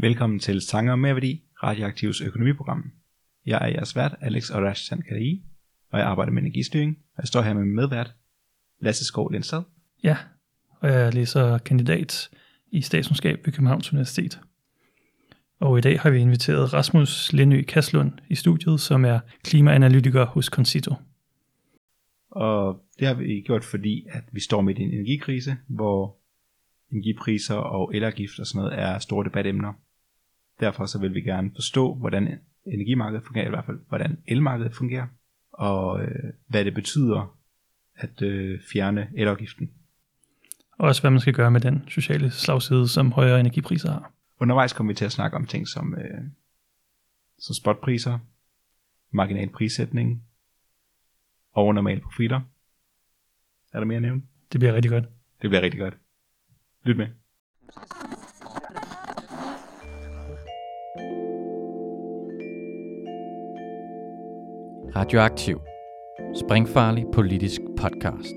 Velkommen til Sanger med Værdi, Radioaktivs økonomiprogram. Jeg er jeres vært, Alex Orash Sankari, og jeg arbejder med energistyring. Og jeg står her med min medvært, Lasse Skov Lindstad. Ja, og jeg læser kandidat i statskundskab ved Københavns Universitet. Og i dag har vi inviteret Rasmus Lindø Kaslund i studiet, som er klimaanalytiker hos Concito. Og det har vi gjort, fordi at vi står midt i en energikrise, hvor energipriser og elafgift og sådan noget er store debatemner. Derfor så vil vi gerne forstå, hvordan energimarkedet fungerer, i hvert fald hvordan elmarkedet fungerer, og øh, hvad det betyder at øh, fjerne elafgiften. Og også hvad man skal gøre med den sociale slagside, som højere energipriser har. Undervejs kommer vi til at snakke om ting som, øh, som spotpriser, marginal prissætning og normale profitter. Er der mere at nævne? Det bliver rigtig godt. Det bliver rigtig godt. Lyt med. Radioaktiv. Springfarlig politisk podcast.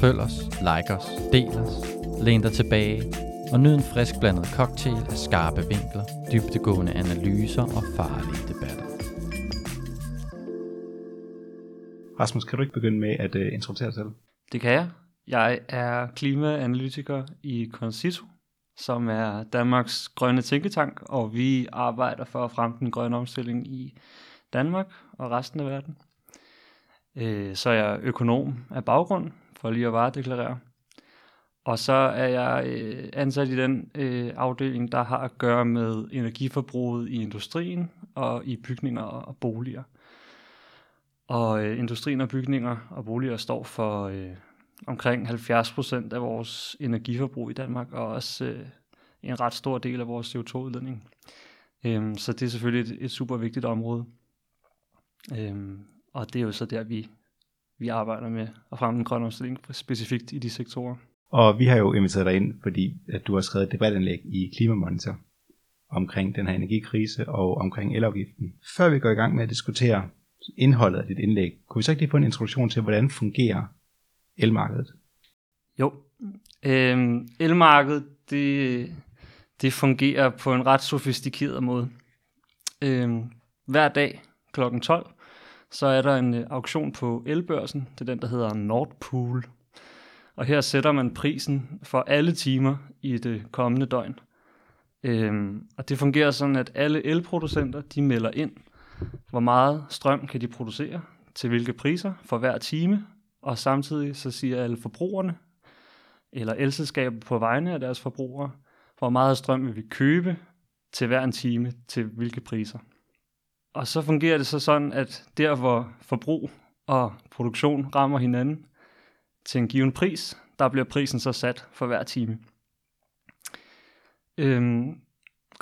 Følg os, like os, del os, læn dig tilbage og nyd en frisk blandet cocktail af skarpe vinkler, dybtegående analyser og farlige debatter. Rasmus, kan du ikke begynde med at uh, introducere dig selv? Det kan jeg. Jeg er klimaanalytiker i Concito, som er Danmarks grønne tænketank, og vi arbejder for at fremme den grønne omstilling i Danmark og resten af verden. Øh, så er jeg økonom af baggrund, for lige at varedeklarere. Og så er jeg øh, ansat i den øh, afdeling, der har at gøre med energiforbruget i industrien og i bygninger og boliger. Og øh, industrien og bygninger og boliger står for øh, omkring 70 procent af vores energiforbrug i Danmark, og også øh, en ret stor del af vores CO2-udledning. Øhm, så det er selvfølgelig et, et super vigtigt område. Øhm, og det er jo så der, vi, vi arbejder med at fremme den grønne omstilling, specifikt i de sektorer. Og vi har jo inviteret dig ind, fordi at du har skrevet et debatindlæg i Klimamonitor omkring den her energikrise og omkring elafgiften. Før vi går i gang med at diskutere indholdet af dit indlæg, kunne vi så ikke lige få en introduktion til, hvordan fungerer elmarkedet? Jo, øhm, elmarkedet det, det fungerer på en ret sofistikeret måde. Øhm, hver dag kl. 12, så er der en øh, auktion på elbørsen. Det er den, der hedder Nordpool. Og her sætter man prisen for alle timer i det kommende døgn. Øhm, og det fungerer sådan, at alle elproducenter, de melder ind, hvor meget strøm kan de producere, til hvilke priser for hver time, og samtidig så siger alle forbrugerne, eller elselskaber på vegne af deres forbrugere, hvor meget strøm vil vi købe til hver en time, til hvilke priser. Og så fungerer det så sådan, at der hvor forbrug og produktion rammer hinanden til en given pris, der bliver prisen så sat for hver time. Øhm,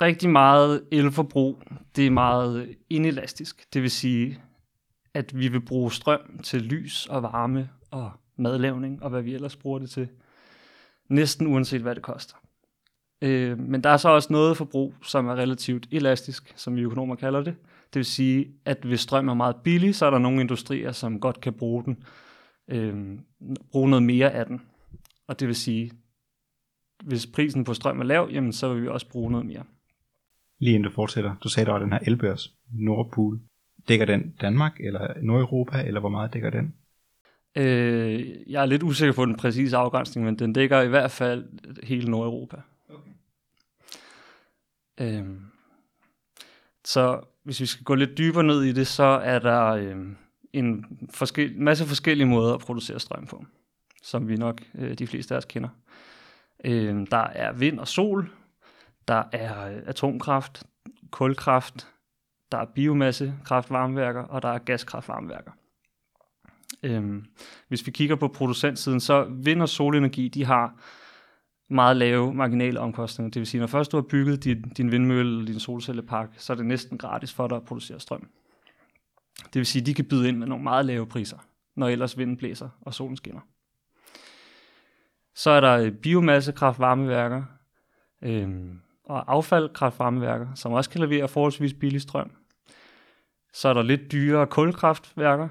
rigtig meget elforbrug, det er meget inelastisk. Det vil sige, at vi vil bruge strøm til lys og varme og madlavning og hvad vi ellers bruger det til. Næsten uanset hvad det koster. Øh, men der er så også noget forbrug, som er relativt elastisk, som vi økonomer kalder det. Det vil sige, at hvis strøm er meget billig, så er der nogle industrier, som godt kan bruge den, øh, bruge noget mere af den. Og det vil sige, hvis prisen på strøm er lav, jamen så vil vi også bruge noget mere. Lige inden du fortsætter, du sagde, der var den her elbørs, Nordpool. Dækker den Danmark eller Nordeuropa, eller hvor meget dækker den? Øh, jeg er lidt usikker på den præcise afgrænsning, men den dækker i hvert fald hele Nordeuropa. Okay. Øh, så hvis vi skal gå lidt dybere ned i det, så er der øh, en forskel, masse forskellige måder at producere strøm på, som vi nok øh, de fleste af os kender. Øh, der er vind og sol, der er øh, atomkraft, kulkraft, der er biomasse kraftvarmeværker, og der er gaskraftvarmeværker. Øhm, hvis vi kigger på producentsiden, så vind- og solenergi, de har meget lave marginale omkostninger. Det vil sige, når først du har bygget din, din vindmølle eller din solcellepark, så er det næsten gratis for dig at producere strøm. Det vil sige, de kan byde ind med nogle meget lave priser, når ellers vinden blæser og solen skinner. Så er der øh, biomassekraftvarmeværker øhm, og affaldkraftvarmeværker, som også kan levere forholdsvis billig strøm. Så er der lidt dyrere kulkraftværker,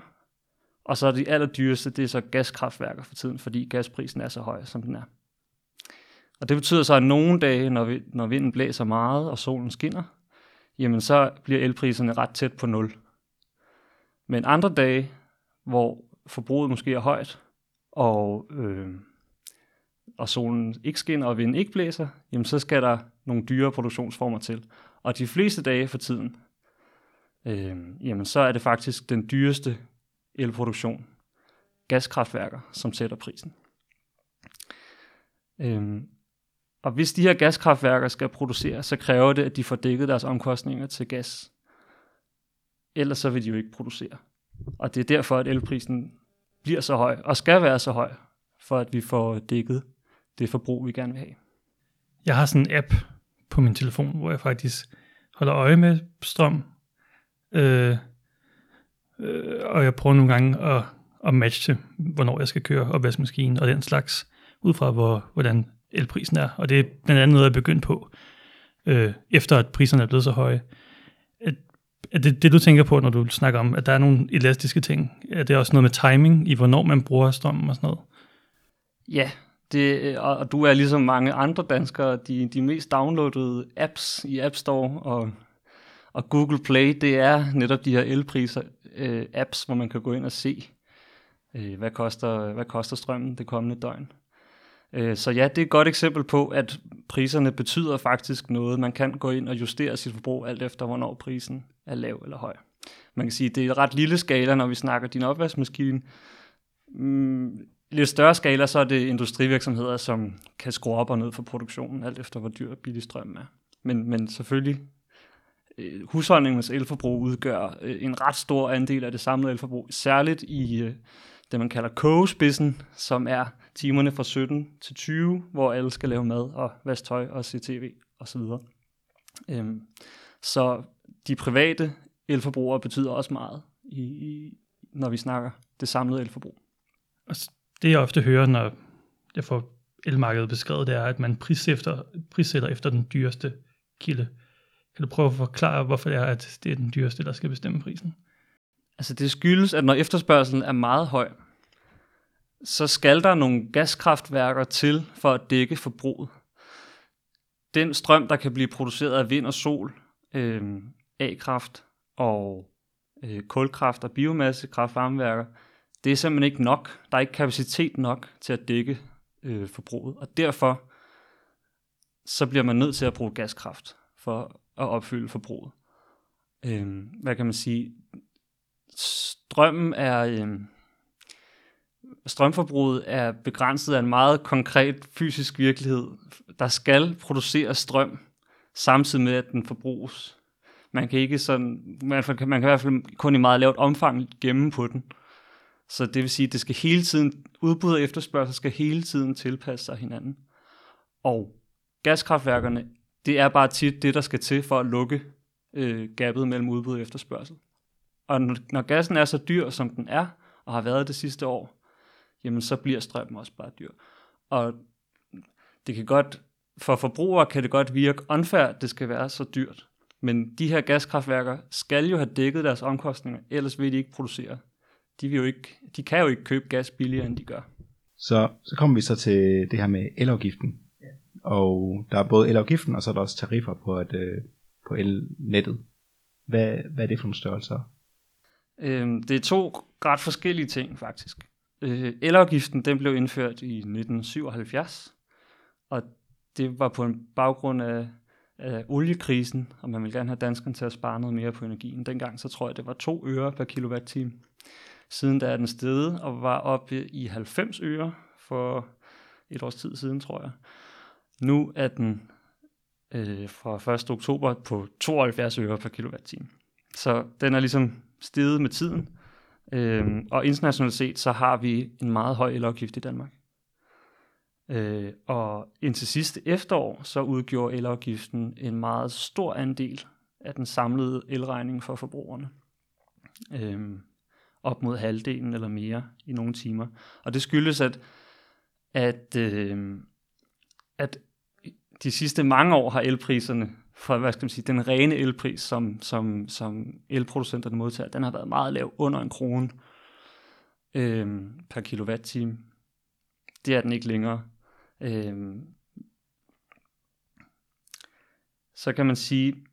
og så er de allerdyreste, det er så gaskraftværker for tiden, fordi gasprisen er så høj, som den er. Og det betyder så, at nogle dage, når, vi, når vinden blæser meget og solen skinner, jamen så bliver elpriserne ret tæt på nul. Men andre dage, hvor forbruget måske er højt, og, øh, og solen ikke skinner og vinden ikke blæser, jamen så skal der nogle dyre produktionsformer til. Og de fleste dage for tiden, øh, jamen så er det faktisk den dyreste elproduktion, gaskraftværker, som sætter prisen. Øh, og hvis de her gaskraftværker skal producere, så kræver det, at de får dækket deres omkostninger til gas. Ellers så vil de jo ikke producere. Og det er derfor, at elprisen bliver så høj, og skal være så høj, for at vi får dækket det forbrug, vi gerne vil have. Jeg har sådan en app på min telefon, hvor jeg faktisk holder øje med strøm, øh, øh, og jeg prøver nogle gange at, at matche, hvornår jeg skal køre opvaskemaskinen og den slags, ud fra hvor, hvordan elprisen er. Og det er blandt andet noget, jeg er begyndt på, øh, efter at priserne er blevet så høje. At, at det, det, du tænker på, når du snakker om, at der er nogle elastiske ting, er det også noget med timing i, hvornår man bruger strømmen og sådan noget? Ja, det, og du er ligesom mange andre danskere, de, de mest downloadede apps i App Store og, og Google Play, det er netop de her elpriser øh, apps, hvor man kan gå ind og se, øh, hvad, koster, hvad koster strømmen det kommende døgn. Øh, så ja, det er et godt eksempel på, at priserne betyder faktisk noget. Man kan gå ind og justere sit forbrug alt efter, hvornår prisen er lav eller høj. Man kan sige, at det er et ret lille skala, når vi snakker din opvaskemaskine. Mm, lidt større skala, så er det industrivirksomheder, som kan skrue op og ned for produktionen, alt efter hvor dyr billig strøm er. Men, men selvfølgelig, øh, husholdningens elforbrug udgør øh, en ret stor andel af det samlede elforbrug, særligt i øh, det, man kalder kogespidsen, som er timerne fra 17 til 20, hvor alle skal lave mad og vaske tøj og se tv osv. Øhm, så de private elforbrugere betyder også meget, i, i, når vi snakker det samlede elforbrug. Og det jeg ofte hører, når jeg får elmarkedet beskrevet, det er, at man prissætter, prissætter efter den dyreste kilde. Kan du prøve at forklare, hvorfor det er, at det er den dyreste, der skal bestemme prisen? Altså det skyldes, at når efterspørgselen er meget høj, så skal der nogle gaskraftværker til for at dække forbruget. Den strøm, der kan blive produceret af vind og sol, øh, A-kraft og øh, kulkraft og biomasse, kraftvarmeværker, det er simpelthen ikke nok. Der er ikke kapacitet nok til at dække øh, forbruget, og derfor så bliver man nødt til at bruge gaskraft for at opfylde forbruget. Øhm, hvad kan man sige? Strømmen er... Øhm, strømforbruget er begrænset af en meget konkret fysisk virkelighed. Der skal produceres strøm, samtidig med, at den forbruges. Man kan ikke sådan, man kan, man kan i hvert fald kun i meget lavt omfang gemme på den. Så det vil sige, at det skal hele tiden, udbud og efterspørgsel skal hele tiden tilpasse sig hinanden. Og gaskraftværkerne, det er bare tit det, der skal til for at lukke øh, gabet mellem udbud og efterspørgsel. Og når, når gassen er så dyr, som den er, og har været det sidste år, jamen så bliver strømmen også bare dyr. Og det kan godt, for forbrugere kan det godt virke unfair, at det skal være så dyrt. Men de her gaskraftværker skal jo have dækket deres omkostninger, ellers vil de ikke producere. De, vil jo ikke, de kan jo ikke købe gas billigere, end de gør. Så, så kommer vi så til det her med elafgiften. Og der er både elafgiften, og så er der også tariffer på, at, øh, på elnettet. Hvad, hvad er det for nogle størrelser? Øhm, det er to ret forskellige ting, faktisk. Øh, elafgiften den blev indført i 1977, og det var på en baggrund af, af oliekrisen, og man ville gerne have danskerne til at spare noget mere på energien. Dengang så tror jeg, det var 2 øre per kilowatt-time. Siden da er den steget og var oppe i 90 øre for et års tid siden, tror jeg. Nu er den øh, fra 1. oktober på 72 øre per kilowatt-time. Så den er ligesom steget med tiden, Øh, og internationalt set, så har vi en meget høj elafgift i Danmark. Øh, og indtil sidste efterår, så udgjorde elafgiften en meget stor andel af den samlede elregning for forbrugerne. Øh, op mod halvdelen eller mere i nogle timer. Og det skyldes, at, at, øh, at de sidste mange år har elpriserne for hvad skal man sige, den rene elpris, som, som, som elproducenterne modtager, den har været meget lav, under en krone øh, per kilowatt-time. Det er den ikke længere. Øh, så kan man sige,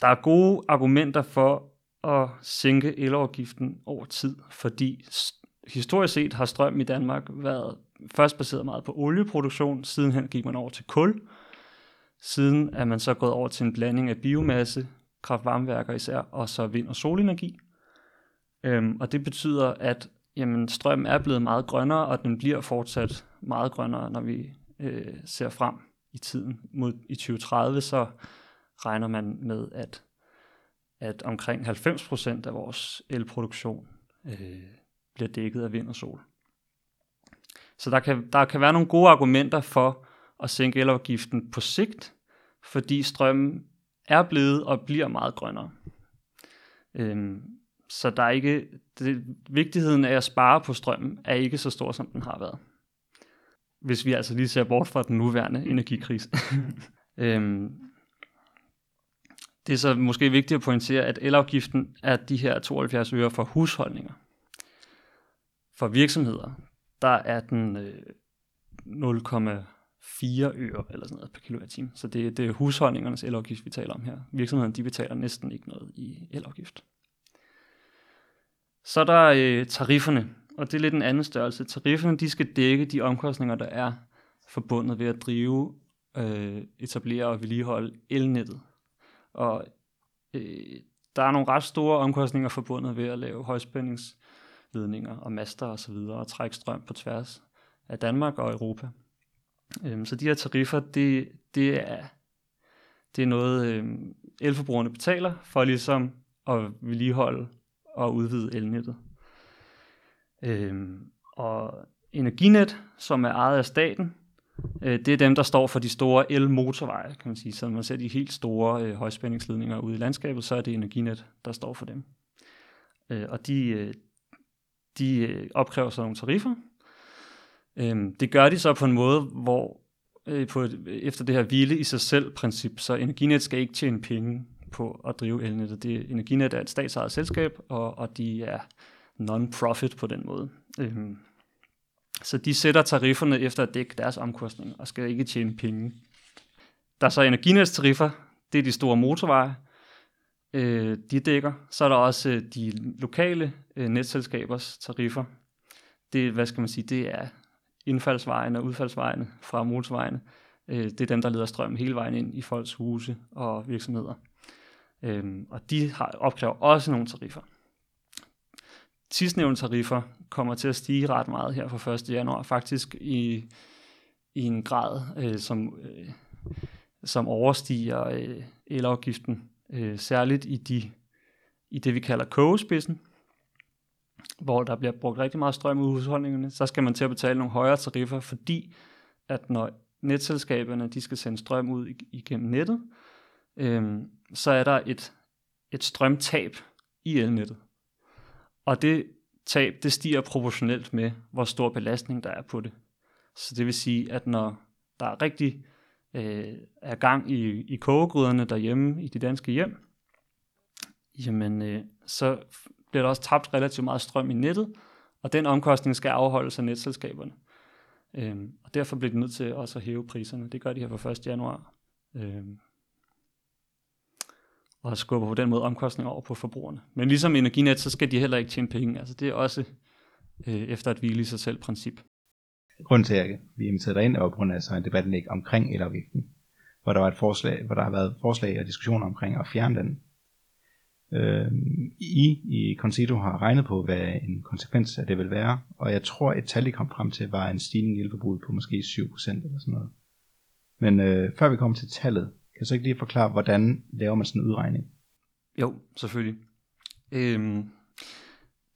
der er gode argumenter for at sænke elafgiften over tid, fordi historisk set har strøm i Danmark været først baseret meget på olieproduktion, sidenhen gik man over til kul, siden er man så gået over til en blanding af biomasse, kraftvarmeværker især, og så vind- og solenergi. Øhm, og det betyder, at jamen, strøm er blevet meget grønnere, og den bliver fortsat meget grønnere, når vi øh, ser frem i tiden. Mod i 2030, så regner man med, at, at omkring 90% af vores elproduktion øh, bliver dækket af vind og sol. Så der kan, der kan være nogle gode argumenter for at sænke elafgiften på sigt, fordi strømmen er blevet og bliver meget grønnere. Øhm, så der er ikke, det, vigtigheden af at spare på strømmen er ikke så stor, som den har været. Hvis vi altså lige ser bort fra den nuværende energikrise. øhm, det er så måske vigtigt at pointere, at elafgiften er de her 72 øre for husholdninger. For virksomheder, der er den øh, 0,4 øre eller sådan noget per kilowatt-time. Så det, det er husholdningernes elafgift, vi taler om her. Virksomhederne de betaler næsten ikke noget i elafgift. Så er der øh, tarifferne, og det er lidt en anden størrelse. Tarifferne de skal dække de omkostninger, der er forbundet ved at drive, øh, etablere og vedligeholde elnettet. Og øh, der er nogle ret store omkostninger forbundet ved at lave højspændings ledninger og master osv. Og, og trække strøm på tværs af Danmark og Europa. Øhm, så de her tariffer, det, det, er, det er noget, øhm, elforbrugerne betaler for ligesom at vedligeholde og udvide elnettet. Øhm, og Energinet, som er ejet af staten, øh, det er dem, der står for de store elmotorveje, kan man sige. Så når man ser de helt store øh, højspændingsledninger ude i landskabet, så er det Energinet, der står for dem. Øh, og de, øh, de øh, opkræver så nogle tariffer. Øh, det gør de så på en måde, hvor øh, på et, efter det her hvile i sig selv princip, så Energinet skal ikke tjene penge på at drive elnettet. Det, Energinet er et statsejet selskab, og, og de er non-profit på den måde. Øhm, så de sætter tarifferne efter at dække deres omkostninger, og skal ikke tjene penge. Der er så Energinets tariffer, det er de store motorveje, øh, de dækker. Så er der også øh, de lokale øh, netselskabers tariffer. Det, hvad skal man sige, det er indfaldsvejene og udfaldsvejene fra motorvejene. Øh, det er dem, der leder strøm hele vejen ind i folks huse og virksomheder. Øh, og de har, opkræver også nogle tariffer. Sidstnævnte tariffer kommer til at stige ret meget her fra 1. januar, faktisk i, i en grad, øh, som, øh, som overstiger øh, elafgiften, øh, særligt i, de, i det, vi kalder kogespidsen, hvor der bliver brugt rigtig meget strøm i husholdningerne, så skal man til at betale nogle højere tariffer, fordi at når netselskaberne de skal sende strøm ud igennem nettet, øh, så er der et, et strømtab i elnettet. Og det tab, det stiger proportionelt med, hvor stor belastning der er på det. Så det vil sige, at når der er rigtig øh, er gang i, i kogegryderne derhjemme i de danske hjem, jamen øh, så bliver der også tabt relativt meget strøm i nettet, og den omkostning skal afholdes af netselskaberne. Øhm, og derfor bliver de nødt til også at hæve priserne. Det gør de her fra 1. januar. Øhm, og skubber på den måde omkostninger over på forbrugerne. Men ligesom Energinet, så skal de heller ikke tjene penge. Altså det er også øh, efter et hvile i sig selv princip. Grunden til, at vi inviterede dig ind, er på grund af så en debatindlæg omkring elafgiften, hvor der, var et forslag, hvor der har været forslag og diskussioner omkring at fjerne den. Øh, I i Concito har regnet på, hvad en konsekvens af det vil være, og jeg tror, et tal, I kom frem til, var en stigning i elforbruget på måske 7% eller sådan noget. Men øh, før vi kommer til tallet, kan jeg så ikke lige forklare, hvordan laver man sådan en udregning? Jo, selvfølgelig. Øhm,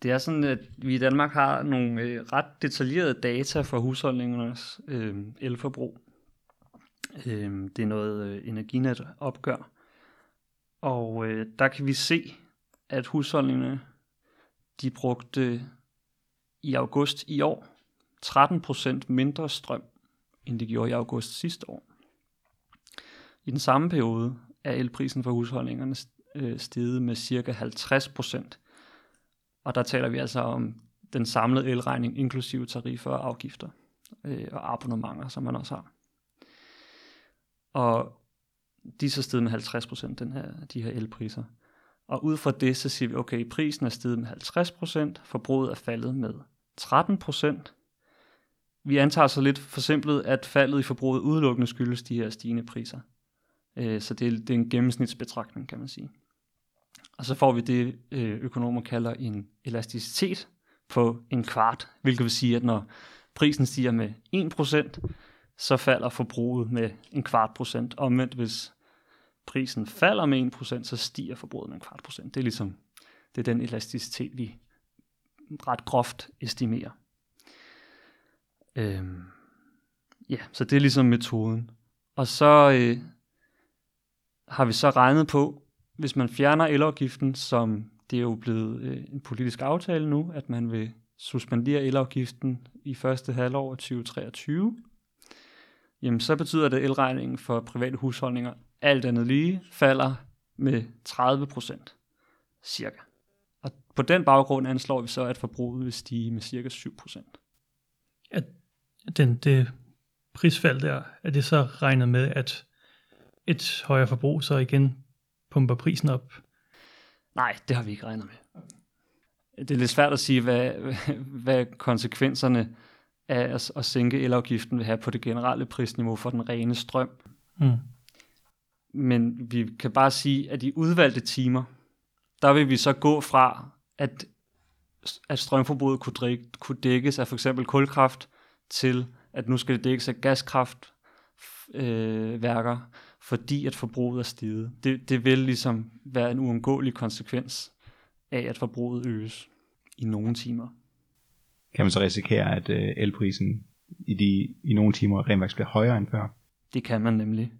det er sådan, at vi i Danmark har nogle øh, ret detaljerede data for husholdningernes øh, elforbrug. Øh, det er noget øh, Energinet opgør. Og øh, der kan vi se, at husholdningerne de brugte i august i år 13% mindre strøm, end de gjorde i august sidste år. I den samme periode er elprisen for husholdningerne øh, steget med cirka 50 procent. Og der taler vi altså om den samlede elregning, inklusive tariffer og afgifter øh, og abonnementer, som man også har. Og de er så steget med 50 procent, den her, de her elpriser. Og ud fra det, så siger vi, okay, prisen er steget med 50 procent, forbruget er faldet med 13 procent. Vi antager så lidt forsimplet, at faldet i forbruget udelukkende skyldes de her stigende priser. Øh, så det det er en gennemsnitsbetragtning, kan man sige. Og så får vi det, øh, økonomer kalder en elasticitet på en kvart, hvilket vil sige, at når prisen stiger med 1%, så falder forbruget med en kvart procent. Omvendt, hvis prisen falder med 1%, så stiger forbruget med en kvart procent. Det er ligesom det er den elasticitet, vi ret groft estimerer. Øhm, ja, så det er ligesom metoden. Og så øh, har vi så regnet på, hvis man fjerner elafgiften, som det er jo blevet øh, en politisk aftale nu, at man vil suspendere elafgiften i første halvår 2023, jamen så betyder det, at elregningen for private husholdninger alt andet lige falder med 30 procent, cirka. Og på den baggrund anslår vi så, at forbruget vil stige med cirka 7 procent. At den, det prisfald der, er det så regnet med, at et højere forbrug så igen pumper prisen op? Nej, det har vi ikke regnet med. Det er lidt svært at sige, hvad, hvad konsekvenserne af at, at sænke elafgiften vil have på det generelle prisniveau for den rene strøm. Mm. Men vi kan bare sige, at i udvalgte timer, der vil vi så gå fra, at, at strømforbruget kunne, drikke, kunne dækkes af for eksempel kulkraft, til at nu skal det dækkes af gaskraftværker, øh, værker, fordi at forbruget er steget. Det, det vil ligesom være en uundgåelig konsekvens af, at forbruget øges i nogle timer. Kan man så risikere, at øh, elprisen i, de, i nogle timer rent faktisk bliver højere end før? Det kan man nemlig.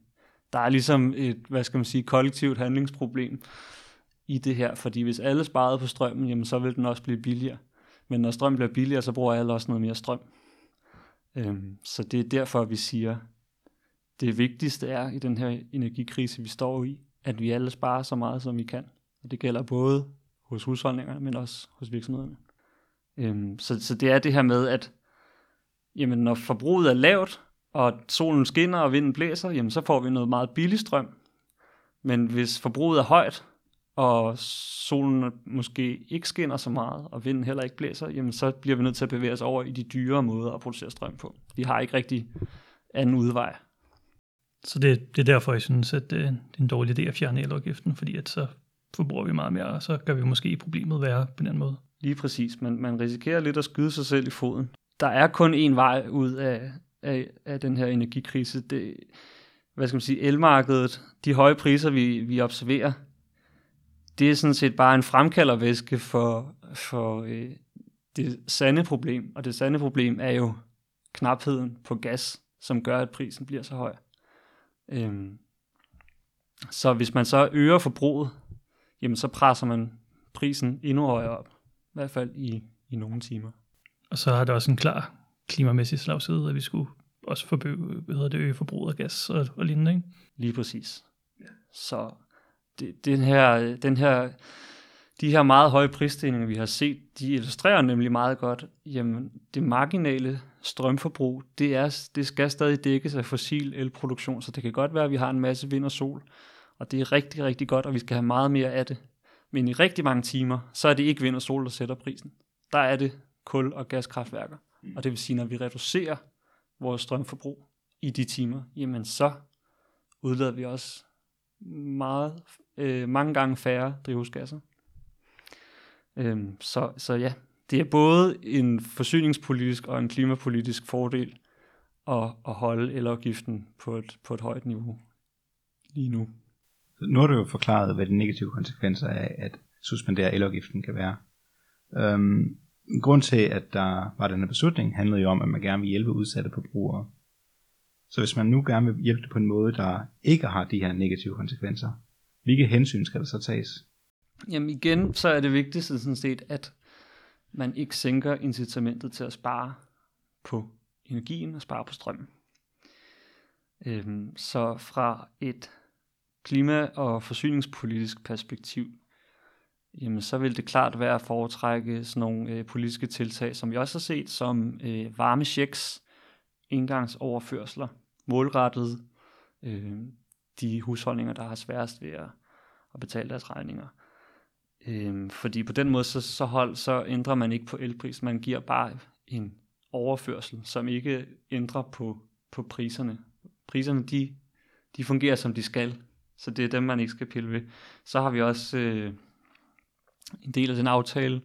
Der er ligesom et, hvad skal man sige, kollektivt handlingsproblem i det her, fordi hvis alle sparede på strømmen, jamen så vil den også blive billigere. Men når strøm bliver billigere, så bruger alle også noget mere strøm. Øhm, så det er derfor, vi siger, det vigtigste er i den her energikrise, vi står i, at vi alle sparer så meget, som vi kan. Og det gælder både hos husholdningerne, men også hos virksomhederne. Øhm, så, så det er det her med, at jamen, når forbruget er lavt, og solen skinner og vinden blæser, jamen, så får vi noget meget billig strøm. Men hvis forbruget er højt, og solen måske ikke skinner så meget, og vinden heller ikke blæser, jamen så bliver vi nødt til at bevæge os over i de dyre måder at producere strøm på. Vi har ikke rigtig anden udvej. Så det, det er derfor, jeg synes, at øh, det, er en dårlig idé at fjerne elafgiften, fordi at så forbruger vi meget mere, og så gør vi måske problemet værre på den måde. Lige præcis. Man, man risikerer lidt at skyde sig selv i foden. Der er kun én vej ud af, af, af den her energikrise. Det, hvad skal man sige, elmarkedet, de høje priser, vi, vi observerer, det er sådan set bare en fremkaldervæske for, for øh, det sande problem. Og det sande problem er jo knapheden på gas, som gør, at prisen bliver så høj. Øhm, så hvis man så øger forbruget, jamen så presser man prisen endnu højere op. I hvert fald i, i nogle timer. Og så har det også en klar klimamæssig slagside, at vi skulle også forbyde, hvad hedder det, øge forbruget af gas og, og lignende, ikke? Lige præcis. Ja. Så det, den her, den her, de her meget høje prisstigninger, vi har set, de illustrerer nemlig meget godt, jamen det marginale strømforbrug, det, er, det skal stadig dækkes af fossil elproduktion, så det kan godt være, at vi har en masse vind og sol, og det er rigtig, rigtig godt, og vi skal have meget mere af det. Men i rigtig mange timer, så er det ikke vind og sol, der sætter prisen. Der er det kul- og gaskraftværker. Og det vil sige, når vi reducerer vores strømforbrug i de timer, jamen så udlader vi også meget, øh, mange gange færre drivhusgasser. Øhm, så, så ja, det er både en forsyningspolitisk og en klimapolitisk fordel at, at holde elafgiften på et, på et højt niveau lige nu. Nu har du jo forklaret, hvad de negative konsekvenser af at suspendere elafgiften kan være. Øhm, grund til, at der var den her beslutning, handlede jo om, at man gerne vil hjælpe udsatte forbrugere. Så hvis man nu gerne vil hjælpe det på en måde, der ikke har de her negative konsekvenser, hvilke hensyn skal der så tages? Jamen igen, så er det vigtigste sådan set, at man ikke sænker incitamentet til at spare på energien og spare på strømmen. Øhm, så fra et klima- og forsyningspolitisk perspektiv, jamen så vil det klart være at foretrække sådan nogle øh, politiske tiltag, som vi også har set, som øh, varme checks, målrettet øh, de husholdninger, der har sværest ved at, at betale deres regninger. Øhm, fordi på den måde, så, så, hold, så ændrer man ikke på elprisen, man giver bare en overførsel, som ikke ændrer på, på priserne. Priserne, de, de fungerer som de skal, så det er dem, man ikke skal pille ved. Så har vi også øh, en del af den aftale,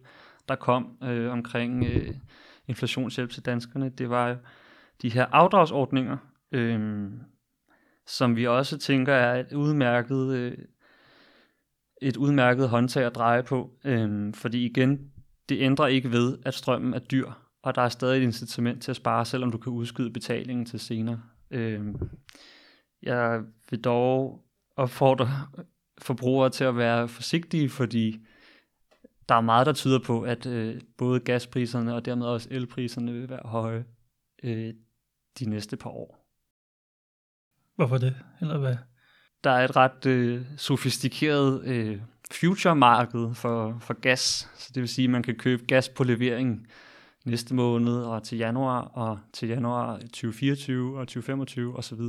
der kom øh, omkring øh, inflationshjælp til danskerne. Det var de her afdragsordninger, øh, som vi også tænker er et udmærket, øh, et udmærket håndtag at dreje på. Øh, fordi igen, det ændrer ikke ved, at strømmen er dyr, og der er stadig et incitament til at spare, selvom du kan udskyde betalingen til senere. Øh, jeg vil dog opfordre forbrugere til at være forsigtige, fordi der er meget, der tyder på, at øh, både gaspriserne og dermed også elpriserne vil være høje øh, de næste par år. Hvorfor det? Eller hvad? Der er et ret øh, sofistikeret øh, future-marked for, for gas, så det vil sige, at man kan købe gas på levering næste måned og til januar og til januar 2024 og 2025 osv.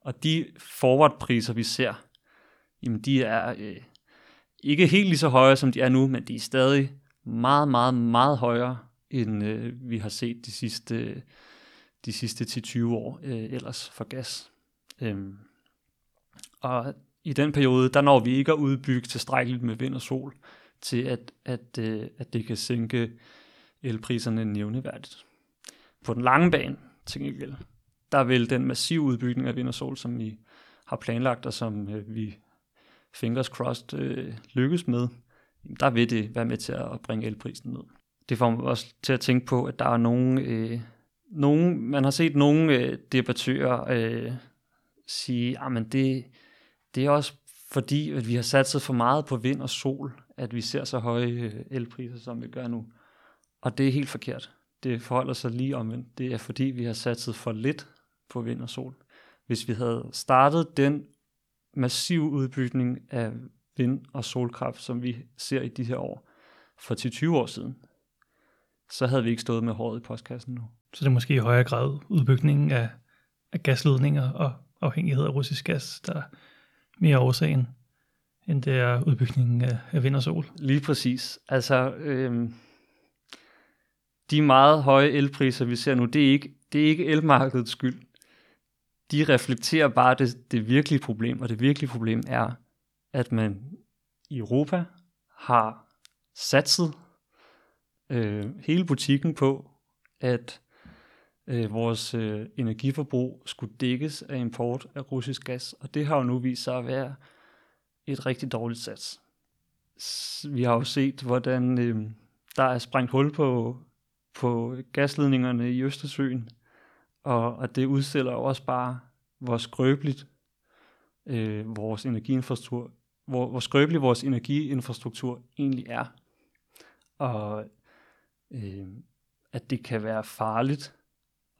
Og de forward-priser, vi ser, jamen de er øh, ikke helt lige så høje, som de er nu, men de er stadig meget, meget, meget højere, end øh, vi har set de sidste, de sidste 10-20 år øh, ellers for gas. Øhm, og i den periode, der når vi ikke at udbygge tilstrækkeligt med vind og sol, til at, at, øh, at det kan sænke elpriserne nævneværdigt. På den lange bane, til gengæld, der vil den massive udbygning af vind og sol, som vi har planlagt, og som øh, vi fingers crossed øh, lykkes med, der vil det være med til at bringe elprisen ned. Det får mig også til at tænke på, at der er nogen, øh, nogen man har set nogle øh, debattører øh, sige, at det, det er også fordi, at vi har satset for meget på vind og sol, at vi ser så høje øh, elpriser, som vi gør nu. Og det er helt forkert. Det forholder sig lige omvendt. Det er fordi, vi har satset for lidt på vind og sol. Hvis vi havde startet den massiv udbygning af vind- og solkraft, som vi ser i de her år, for 10-20 år siden, så havde vi ikke stået med håret i postkassen nu. Så det er måske i højere grad udbygningen af, af gasledninger og afhængighed af russisk gas, der mere årsagen, end det er udbygningen af, af vind og sol. Lige præcis. Altså, øhm, de meget høje elpriser, vi ser nu, det er ikke, det er ikke elmarkedets skyld de reflekterer bare det, det virkelige problem, og det virkelige problem er, at man i Europa har satset øh, hele butikken på, at øh, vores øh, energiforbrug skulle dækkes af import af russisk gas, og det har jo nu vist sig at være et rigtig dårligt sats. Vi har jo set, hvordan øh, der er sprængt hul på, på gasledningerne i Østersøen, og, og det udstiller jo også bare, hvor skrøbeligt øh, vores energiinfrastruktur, hvor, hvor skrøbelig vores energiinfrastruktur egentlig er. Og øh, at det kan være farligt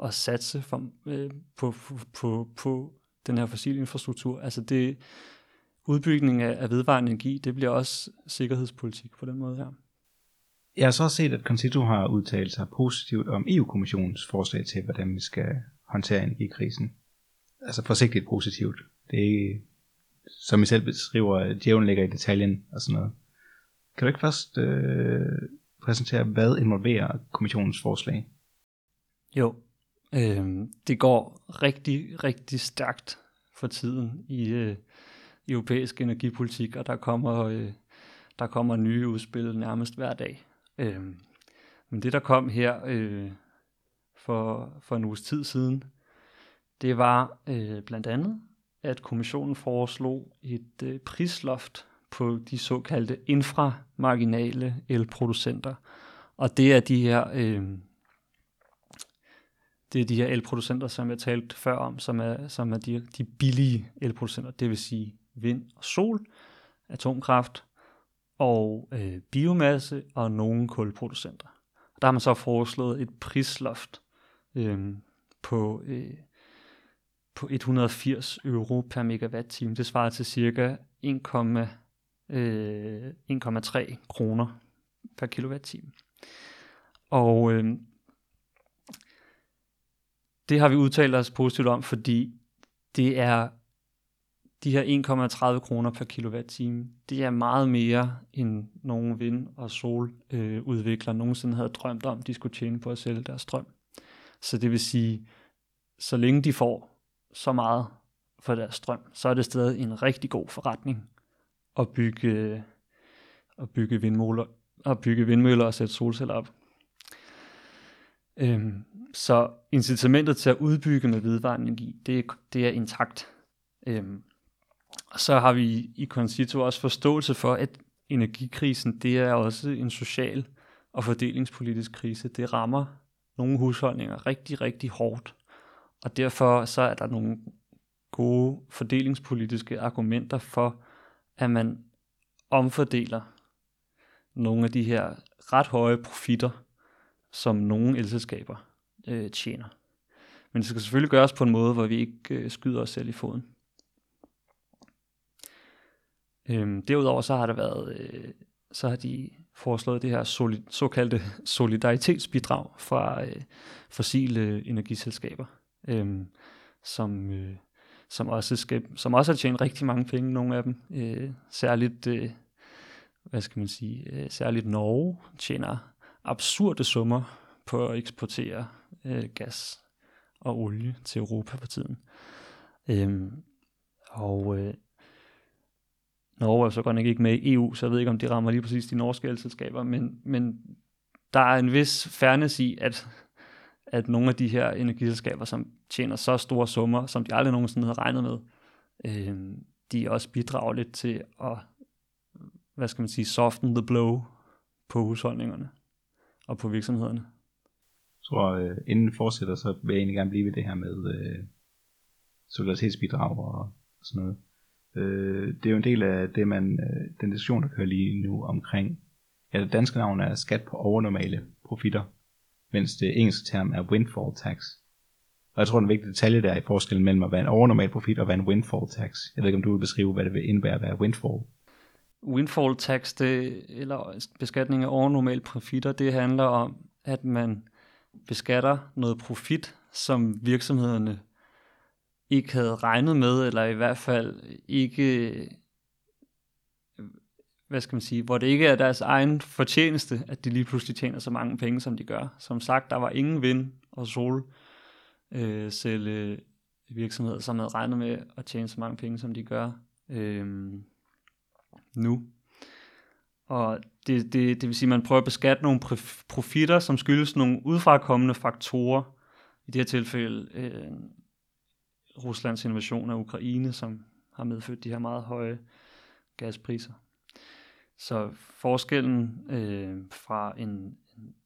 at satse for, øh, på, på, på, den her fossile infrastruktur. Altså det, udbygning af, af vedvarende energi, det bliver også sikkerhedspolitik på den måde her. Jeg har så set, at Concito har udtalt sig positivt om EU-kommissionens forslag til, hvordan vi skal håndtere energikrisen. Altså forsigtigt positivt. Det er ikke, som I selv beskriver, djævlen ligger i detaljen og sådan noget. Kan du ikke først øh, præsentere, hvad involverer kommissionens forslag? Jo, øh, det går rigtig, rigtig stærkt for tiden i øh, europæisk energipolitik, og der kommer, øh, der kommer nye udspil nærmest hver dag. Øh, men det, der kom her øh, for, for en uges tid siden, det var øh, blandt andet, at kommissionen foreslog et øh, prisloft på de såkaldte inframarginale elproducenter. Og det er de her, øh, det er de her elproducenter, som jeg talte før om, som er, som er de, de billige elproducenter, det vil sige vind og sol, atomkraft og øh, biomasse og nogle kulproducenter. Der har man så foreslået et prisloft øh, på, øh, på 180 euro per megawatt-time. Det svarer til cirka 1,3 øh, kroner per kilowatt-time. Og øh, det har vi udtalt os positivt om, fordi det er de her 1,30 kroner per kilowatt-time, det er meget mere, end nogen vind- og soludviklere øh, nogensinde havde drømt om, de skulle tjene på at sælge deres strøm. Så det vil sige, så længe de får så meget for deres strøm, så er det stadig en rigtig god forretning at bygge, øh, at bygge vindmøller, at bygge vindmøller og sætte solceller op. Øhm, så incitamentet til at udbygge med vedvarende energi, det, det er intakt. Øhm, og så har vi i Concito også forståelse for, at energikrisen, det er også en social og fordelingspolitisk krise. Det rammer nogle husholdninger rigtig, rigtig hårdt. Og derfor så er der nogle gode fordelingspolitiske argumenter for, at man omfordeler nogle af de her ret høje profitter, som nogle elselskaber øh, tjener. Men det skal selvfølgelig gøres på en måde, hvor vi ikke øh, skyder os selv i foden. Øhm, derudover så har der været, øh, så har de foreslået det her soli- såkaldte solidaritetsbidrag fra øh, fossile energiselskaber, øh, som, øh, som, også skal, som også har tjent rigtig mange penge, nogle af dem. Øh, særligt, øh, hvad skal man sige, øh, særligt Norge tjener absurde summer på at eksportere øh, gas og olie til Europa for tiden. Øhm, og øh, Norge er så godt nok ikke med i EU, så jeg ved ikke, om det rammer lige præcis de norske elselskaber, men, men der er en vis fairness i, at, at nogle af de her energiselskaber, som tjener så store summer, som de aldrig nogensinde havde regnet med, øh, de også bidrager lidt til at, hvad skal man sige, soften the blow på husholdningerne og på virksomhederne. Jeg tror, øh, inden vi fortsætter, så vil jeg egentlig gerne blive ved det her med øh, solidaritetsbidrag og sådan noget. Øh, det er jo en del af det, man, øh, den diskussion, der kører lige nu omkring, ja, det danske navn er skat på overnormale profitter, mens det engelske term er windfall tax. Og jeg tror, den vigtige detalje der er i forskellen mellem at være en overnormal profit og være en windfall tax. Jeg ved ikke, om du vil beskrive, hvad det vil indebære at være windfall. Windfall tax, det, eller beskatning af overnormale profitter, det handler om, at man beskatter noget profit, som virksomhederne ikke havde regnet med, eller i hvert fald ikke, hvad skal man sige, hvor det ikke er deres egen fortjeneste, at de lige pludselig tjener så mange penge, som de gør. Som sagt, der var ingen vind og sol øh, selv virksomheder, som havde regnet med at tjene så mange penge, som de gør øh, nu. Og det, det, det vil sige, at man prøver at beskatte nogle profitter, som skyldes nogle udfrakommende faktorer. I det her tilfælde øh, Ruslands invasion af Ukraine, som har medført de her meget høje gaspriser. Så forskellen øh, fra en,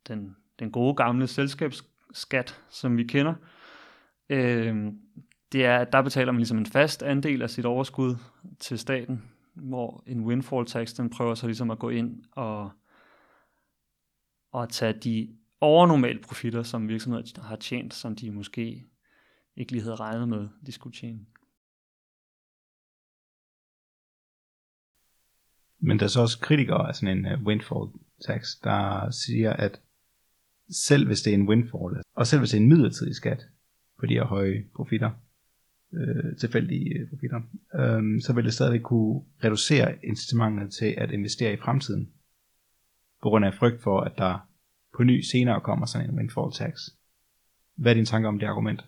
den, den gode gamle selskabsskat, som vi kender, øh, det er, at der betaler man ligesom en fast andel af sit overskud til staten, hvor en windfall tax, den prøver så ligesom at gå ind og, og tage de overnormale profitter, som virksomheder har tjent, som de måske ikke lige havde regnet med, de skulle tjene. Men der er så også kritikere af sådan en øh, windfall tax, der siger, at selv hvis det er en windfall, og selv hvis det er en midlertidig skat på de her høje profitter, øh, tilfældige øh, profitter, øh, så vil det stadig kunne reducere incitamentet til at investere i fremtiden, på grund af frygt for, at der på ny senere kommer sådan en windfall tax. Hvad er dine tanker om det argument?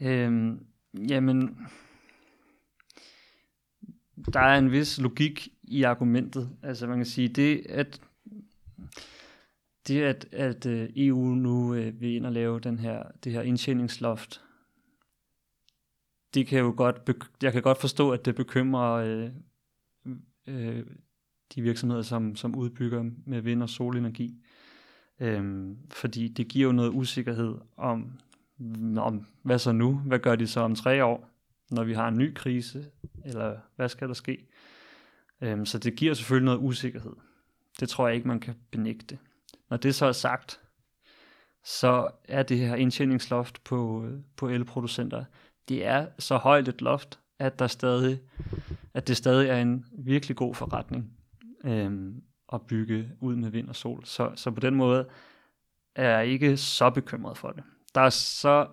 Øhm, jamen, der er en vis logik i argumentet. Altså man kan sige, det at det at, at øh, EU nu øh, vil ind og lave den her, det her indtjeningsloft, de kan jo godt, jeg kan godt forstå, at det bekymrer øh, øh, de virksomheder, som, som udbygger med vind- og solenergi. Øhm, fordi det giver jo noget usikkerhed om, om, hvad så nu? Hvad gør de så om tre år, når vi har en ny krise? Eller hvad skal der ske? Øhm, så det giver selvfølgelig noget usikkerhed. Det tror jeg ikke, man kan benægte. Når det så er sagt, så er det her indtjeningsloft på, øh, på elproducenter, det er så højt et loft, at, der stadig, at det stadig er en virkelig god forretning øh, at bygge ud med vind og sol. Så, så på den måde er jeg ikke så bekymret for det. Der er så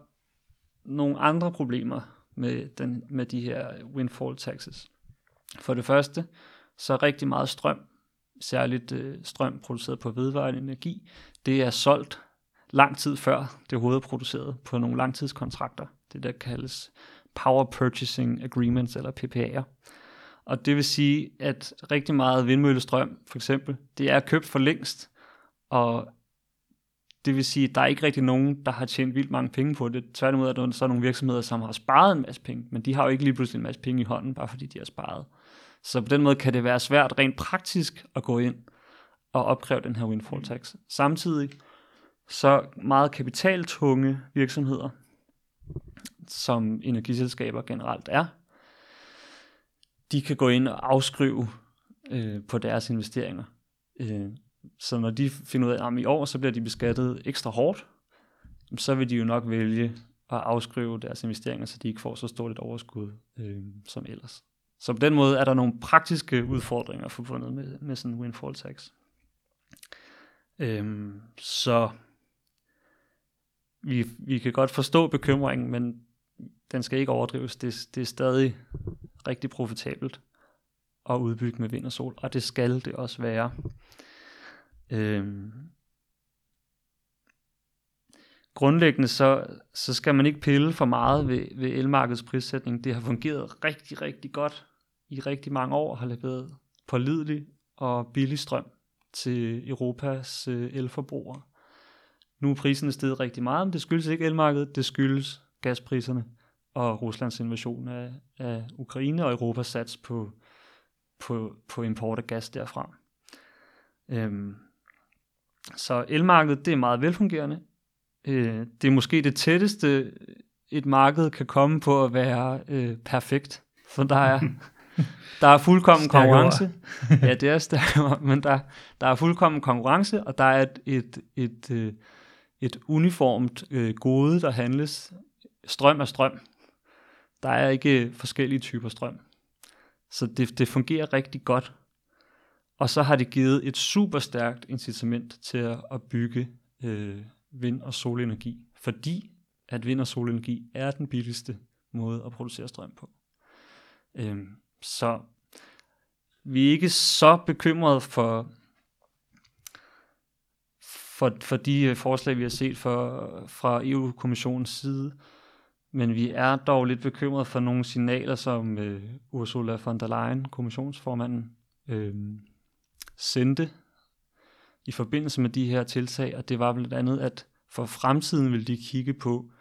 nogle andre problemer med, den, med de her windfall taxes. For det første, så rigtig meget strøm, særligt øh, strøm produceret på vedvarende energi, det er solgt lang tid før det overhovedet er produceret på nogle langtidskontrakter. Det der kaldes Power Purchasing Agreements eller PPA'er. Og det vil sige, at rigtig meget vindmøllestrøm, for eksempel, det er købt for længst, og det vil sige, at der er ikke rigtig nogen, der har tjent vildt mange penge på det. Tværtimod er der så nogle virksomheder, som har sparet en masse penge, men de har jo ikke lige pludselig en masse penge i hånden, bare fordi de har sparet. Så på den måde kan det være svært rent praktisk at gå ind og opkræve den her windfall tax. Samtidig så meget kapitaltunge virksomheder, som energiselskaber generelt er, de kan gå ind og afskrive øh, på deres investeringer. Øh, så når de finder ud af, at i år så bliver de beskattet ekstra hårdt, så vil de jo nok vælge at afskrive deres investeringer, så de ikke får så stort et overskud øh, som ellers. Så på den måde er der nogle praktiske udfordringer forbundet med, med sådan en windfall tax. Øhm, så vi, vi kan godt forstå bekymringen, men den skal ikke overdrives. Det, det er stadig rigtig profitabelt at udbygge med vind og sol, og det skal det også være. Øhm, grundlæggende så, så skal man ikke pille for meget ved, ved elmarkedets prissætning. Det har fungeret rigtig, rigtig godt i rigtig mange år, har leveret pålidelig og billig strøm til Europas øh, elforbrugere. Nu er prisen steget rigtig meget, men det skyldes ikke elmarkedet, det skyldes gaspriserne og Ruslands invasion af, af Ukraine og Europas sats på, på, på import af gas derfra. Øhm, så elmarkedet det er meget velfungerende. Øh, det er måske det tætteste, et marked kan komme på at være øh, perfekt. For der er, der er fuldkommen konkurrence. ja, det er stærkere, men der, der er fuldkommen konkurrence, og der er et, et, et, et, et uniformt øh, gode, der handles. Strøm er strøm. Der er ikke forskellige typer strøm. Så det, det fungerer rigtig godt. Og så har det givet et super stærkt incitament til at, at bygge øh, vind- og solenergi, fordi at vind- og solenergi er den billigste måde at producere strøm på. Øhm, så vi er ikke så bekymrede for, for, for de forslag, vi har set for, fra EU-kommissionens side, men vi er dog lidt bekymrede for nogle signaler, som øh, Ursula von der Leyen, kommissionsformanden, øh, sendte i forbindelse med de her tiltag, og det var blandt andet, at for fremtiden ville de kigge på,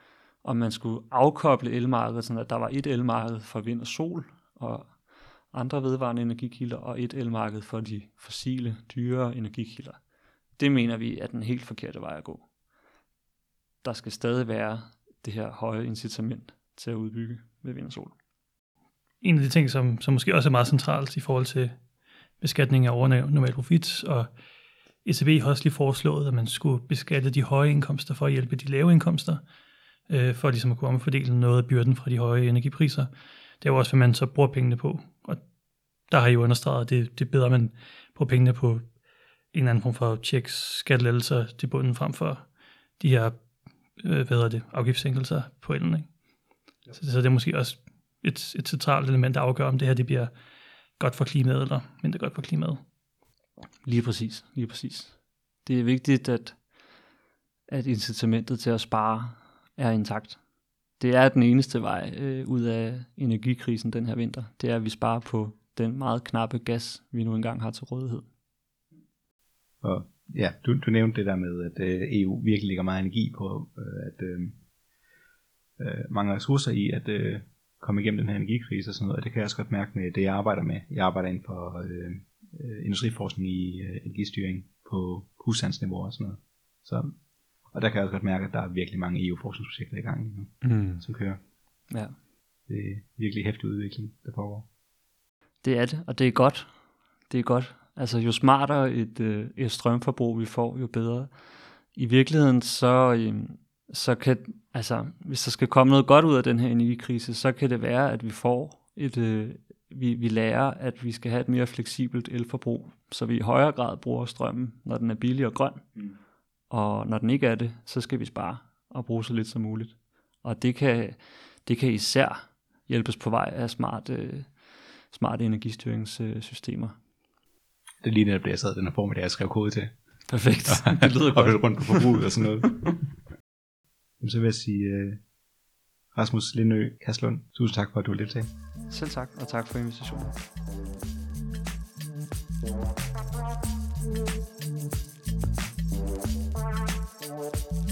om man skulle afkoble elmarkedet, sådan at der var et elmarked for vind og sol, og andre vedvarende energikilder, og et elmarked for de fossile, dyre energikilder. Det mener vi er den helt forkerte vej at gå. Der skal stadig være det her høje incitament til at udbygge med vind og sol. En af de ting, som, som måske også er meget centralt i forhold til beskatning af overnormal profit, og ECB har også lige foreslået, at man skulle beskatte de høje indkomster for at hjælpe de lave indkomster, øh, for ligesom at kunne omfordele noget af byrden fra de høje energipriser. Det er jo også, hvad man så bruger pengene på. Og der har I jo understreget, at det, det er bedre, at man bruger pengene på en eller anden form for checks, skattelettelser til bunden frem for de her øh, hvad det, afgiftssænkelser på elen. Ikke? Ja. Så, så det er måske også et, et centralt element, der afgør, om det her det bliver godt for klimaet eller mindre godt for klimaet. Lige præcis, lige præcis. Det er vigtigt, at, at incitamentet til at spare er intakt. Det er den eneste vej øh, ud af energikrisen den her vinter. Det er, at vi sparer på den meget knappe gas, vi nu engang har til rådighed. Og ja, du, du nævnte det der med, at øh, EU virkelig lægger meget energi på, øh, at øh, øh, mange ressourcer i at øh, komme igennem den her energikrise og sådan noget. Og det kan jeg også godt mærke med det, jeg arbejder med. Jeg arbejder inden for øh, øh, industriforskning i øh, energistyring på husstandsniveau og sådan noget. Så, og der kan jeg også godt mærke, at der er virkelig mange EU-forskningsprojekter i gang nu, mm. som kører. Ja. Det er virkelig hæftig udvikling, der pågår. Det er det, og det er godt. Det er godt. Altså jo smartere et, øh, et strømforbrug vi får, jo bedre. I virkeligheden så, øh, så kan, altså hvis der skal komme noget godt ud af den her energikrise, så kan det være, at vi får et, øh, vi, vi lærer, at vi skal have et mere fleksibelt elforbrug, så vi i højere grad bruger strømmen, når den er billig og grøn. Mm. Og når den ikke er det, så skal vi spare og bruge så lidt som muligt. Og det kan, det kan især hjælpes på vej af smarte, øh, smarte energistyringssystemer. Det er lige netop det, jeg sad den her formiddag og skrev kode til. Perfekt. Det lyder og godt. lidt rundt på forbruget og sådan noget. Jamen, så vil jeg sige, uh, Rasmus Lindø Kaslund, tusind tak for, at du ville deltage. Selv tak, og tak for invitationen. Oh